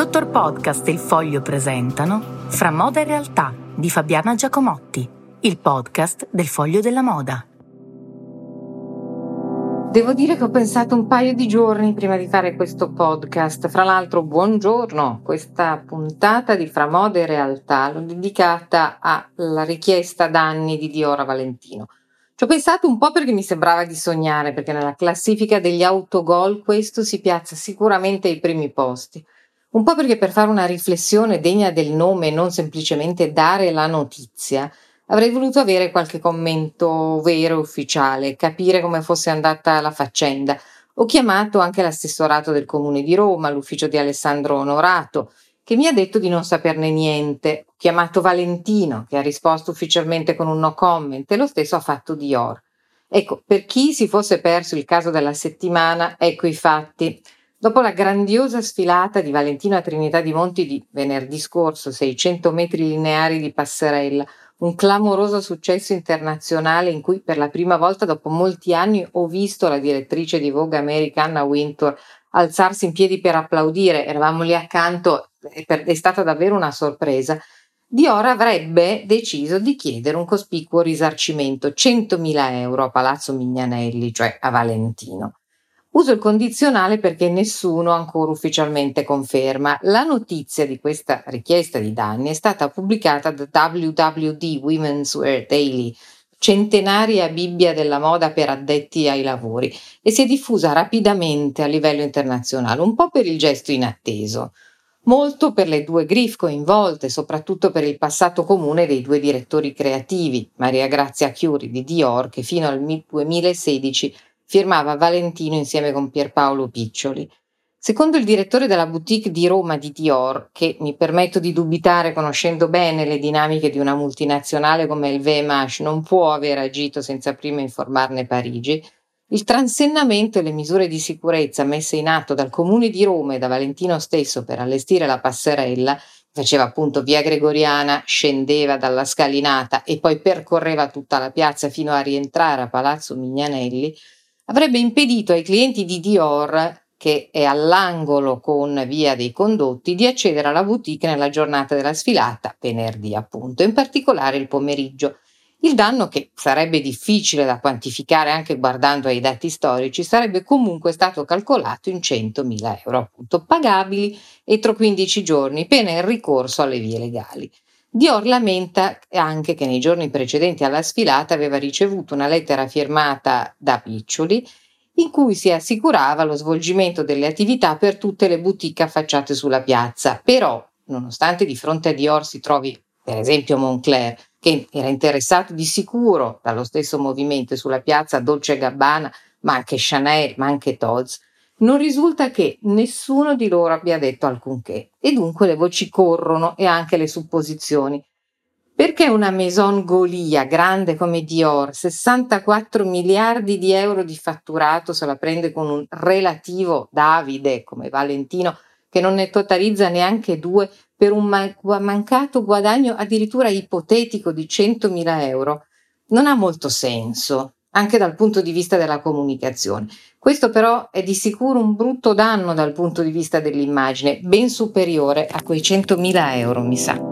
Dottor Podcast e il Foglio presentano Fra moda e realtà di Fabiana Giacomotti, il podcast del Foglio della Moda. Devo dire che ho pensato un paio di giorni prima di fare questo podcast. Fra l'altro, buongiorno, questa puntata di Fra Moda e Realtà l'ho dedicata alla richiesta d'anni di Diora Valentino. Ci ho pensato un po' perché mi sembrava di sognare, perché nella classifica degli autogol questo si piazza sicuramente ai primi posti. Un po' perché per fare una riflessione degna del nome e non semplicemente dare la notizia, Avrei voluto avere qualche commento vero e ufficiale, capire come fosse andata la faccenda. Ho chiamato anche l'assessorato del comune di Roma, l'ufficio di Alessandro Onorato, che mi ha detto di non saperne niente. Ho chiamato Valentino, che ha risposto ufficialmente con un no comment, e lo stesso ha fatto Dior. Ecco, per chi si fosse perso il caso della settimana, ecco i fatti. Dopo la grandiosa sfilata di Valentino a Trinità di Monti di venerdì scorso, 600 metri lineari di passerella, un clamoroso successo internazionale in cui per la prima volta dopo molti anni ho visto la direttrice di Vogue America Anna Wintour alzarsi in piedi per applaudire, eravamo lì accanto, è stata davvero una sorpresa. Dior avrebbe deciso di chiedere un cospicuo risarcimento, 100.000 euro a Palazzo Mignanelli, cioè a Valentino. Uso il condizionale perché nessuno ancora ufficialmente conferma. La notizia di questa richiesta di danni è stata pubblicata da WWD Women's Wear Daily, centenaria Bibbia della moda per addetti ai lavori, e si è diffusa rapidamente a livello internazionale, un po' per il gesto inatteso, molto per le due griff coinvolte, soprattutto per il passato comune dei due direttori creativi, Maria Grazia Chiuri di Dior, che fino al 2016 firmava Valentino insieme con Pierpaolo Piccioli. Secondo il direttore della boutique di Roma di Dior, che mi permetto di dubitare conoscendo bene le dinamiche di una multinazionale come il VMH non può aver agito senza prima informarne Parigi, il transennamento e le misure di sicurezza messe in atto dal Comune di Roma e da Valentino stesso per allestire la passerella, faceva appunto via Gregoriana, scendeva dalla scalinata e poi percorreva tutta la piazza fino a rientrare a Palazzo Mignanelli, avrebbe impedito ai clienti di Dior, che è all'angolo con Via dei Condotti, di accedere alla boutique nella giornata della sfilata, venerdì appunto, in particolare il pomeriggio. Il danno, che sarebbe difficile da quantificare anche guardando ai dati storici, sarebbe comunque stato calcolato in 100.000 euro, appunto, pagabili entro 15 giorni, pena il ricorso alle vie legali. Dior lamenta anche che nei giorni precedenti alla sfilata aveva ricevuto una lettera firmata da Piccioli in cui si assicurava lo svolgimento delle attività per tutte le boutique affacciate sulla piazza. Però, nonostante di fronte a Dior si trovi per esempio Moncler, che era interessato di sicuro dallo stesso movimento sulla piazza Dolce Gabbana, ma anche Chanel, ma anche Tod's, non risulta che nessuno di loro abbia detto alcunché e dunque le voci corrono e anche le supposizioni. Perché una Maison Golia grande come Dior, 64 miliardi di euro di fatturato, se la prende con un relativo Davide come Valentino, che non ne totalizza neanche due, per un mancato guadagno addirittura ipotetico di 100.000 euro, non ha molto senso anche dal punto di vista della comunicazione. Questo però è di sicuro un brutto danno dal punto di vista dell'immagine, ben superiore a quei 100.000 euro, mi sa.